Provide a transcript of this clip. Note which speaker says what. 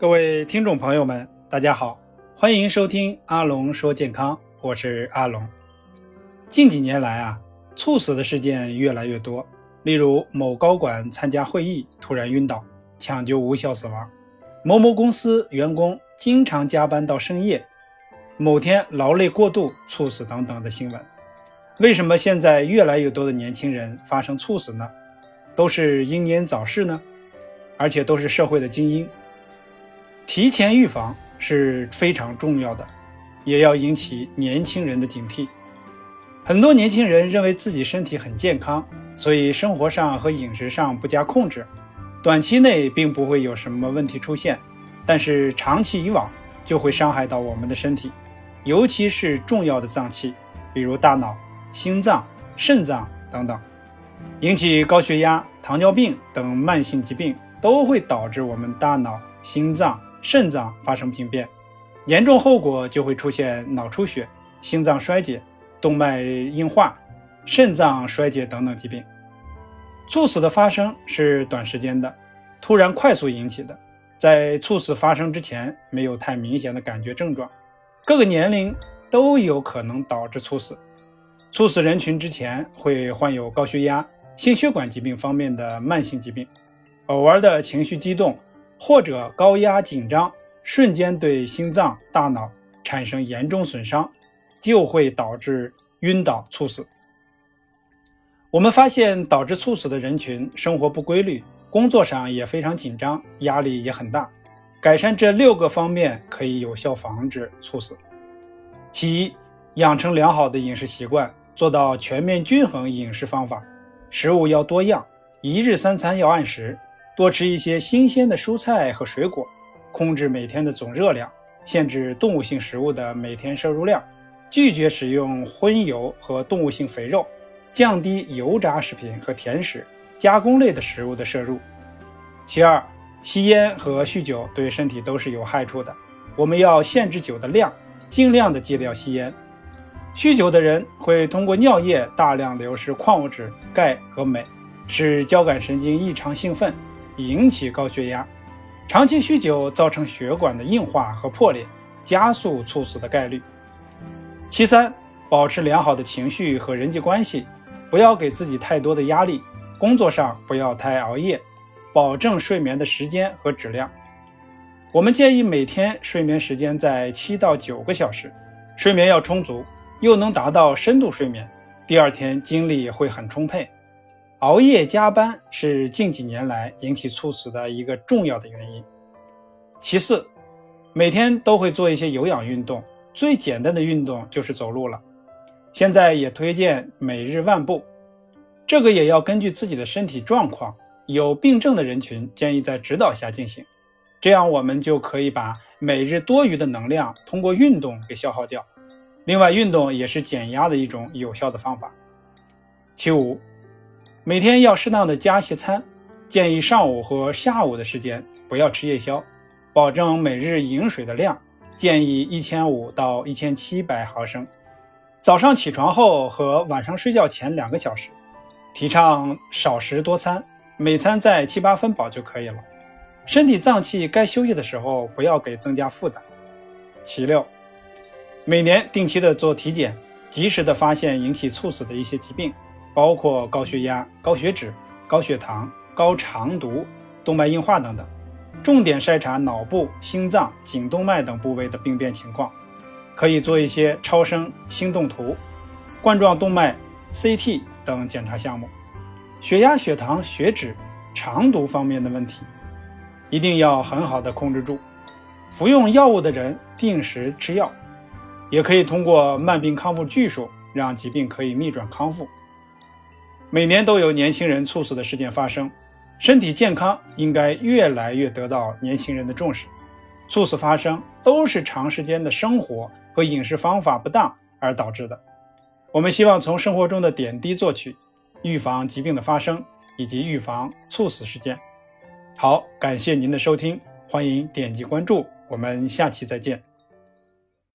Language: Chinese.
Speaker 1: 各位听众朋友们，大家好，欢迎收听阿龙说健康，我是阿龙。近几年来啊，猝死的事件越来越多，例如某高管参加会议突然晕倒，抢救无效死亡；某某公司员工经常加班到深夜，某天劳累过度猝死等等的新闻。为什么现在越来越多的年轻人发生猝死呢？都是英年早逝呢？而且都是社会的精英。提前预防是非常重要的，也要引起年轻人的警惕。很多年轻人认为自己身体很健康，所以生活上和饮食上不加控制，短期内并不会有什么问题出现。但是长期以往就会伤害到我们的身体，尤其是重要的脏器，比如大脑、心脏、肾脏等等，引起高血压、糖尿病等慢性疾病，都会导致我们大脑、心脏。肾脏发生病变，严重后果就会出现脑出血、心脏衰竭、动脉硬化、肾脏衰竭等等疾病。猝死的发生是短时间的，突然快速引起的，在猝死发生之前没有太明显的感觉症状，各个年龄都有可能导致猝死。猝死人群之前会患有高血压、心血管疾病方面的慢性疾病，偶尔的情绪激动。或者高压紧张，瞬间对心脏、大脑产生严重损伤，就会导致晕倒猝死。我们发现，导致猝死的人群生活不规律，工作上也非常紧张，压力也很大。改善这六个方面，可以有效防止猝死。其一，养成良好的饮食习惯，做到全面均衡饮食方法，食物要多样，一日三餐要按时。多吃一些新鲜的蔬菜和水果，控制每天的总热量，限制动物性食物的每天摄入量，拒绝使用荤油和动物性肥肉，降低油炸食品和甜食、加工类的食物的摄入。其二，吸烟和酗酒对身体都是有害处的，我们要限制酒的量，尽量的戒掉吸烟。酗酒的人会通过尿液大量流失矿物质、钙和镁，使交感神经异常兴奋。引起高血压，长期酗酒造成血管的硬化和破裂，加速猝死的概率。其三，保持良好的情绪和人际关系，不要给自己太多的压力，工作上不要太熬夜，保证睡眠的时间和质量。我们建议每天睡眠时间在七到九个小时，睡眠要充足，又能达到深度睡眠，第二天精力会很充沛。熬夜加班是近几年来引起猝死的一个重要的原因。其次，每天都会做一些有氧运动，最简单的运动就是走路了。现在也推荐每日万步，这个也要根据自己的身体状况。有病症的人群建议在指导下进行，这样我们就可以把每日多余的能量通过运动给消耗掉。另外，运动也是减压的一种有效的方法。其五。每天要适当的加些餐，建议上午和下午的时间不要吃夜宵，保证每日饮水的量，建议一千五到一千七百毫升。早上起床后和晚上睡觉前两个小时，提倡少食多餐，每餐在七八分饱就可以了。身体脏器该休息的时候，不要给增加负担。其六，每年定期的做体检，及时的发现引起猝死的一些疾病。包括高血压、高血脂、高血糖、高肠毒、动脉硬化等等，重点筛查脑部、心脏、颈动脉等部位的病变情况，可以做一些超声、心动图、冠状动脉 CT 等检查项目。血压、血糖、血脂、肠毒方面的问题，一定要很好的控制住。服用药物的人定时吃药，也可以通过慢病康复技术让疾病可以逆转康复。每年都有年轻人猝死的事件发生，身体健康应该越来越得到年轻人的重视。猝死发生都是长时间的生活和饮食方法不当而导致的。我们希望从生活中的点滴做起，预防疾病的发生以及预防猝死事件。好，感谢您的收听，欢迎点击关注，我们下期再见。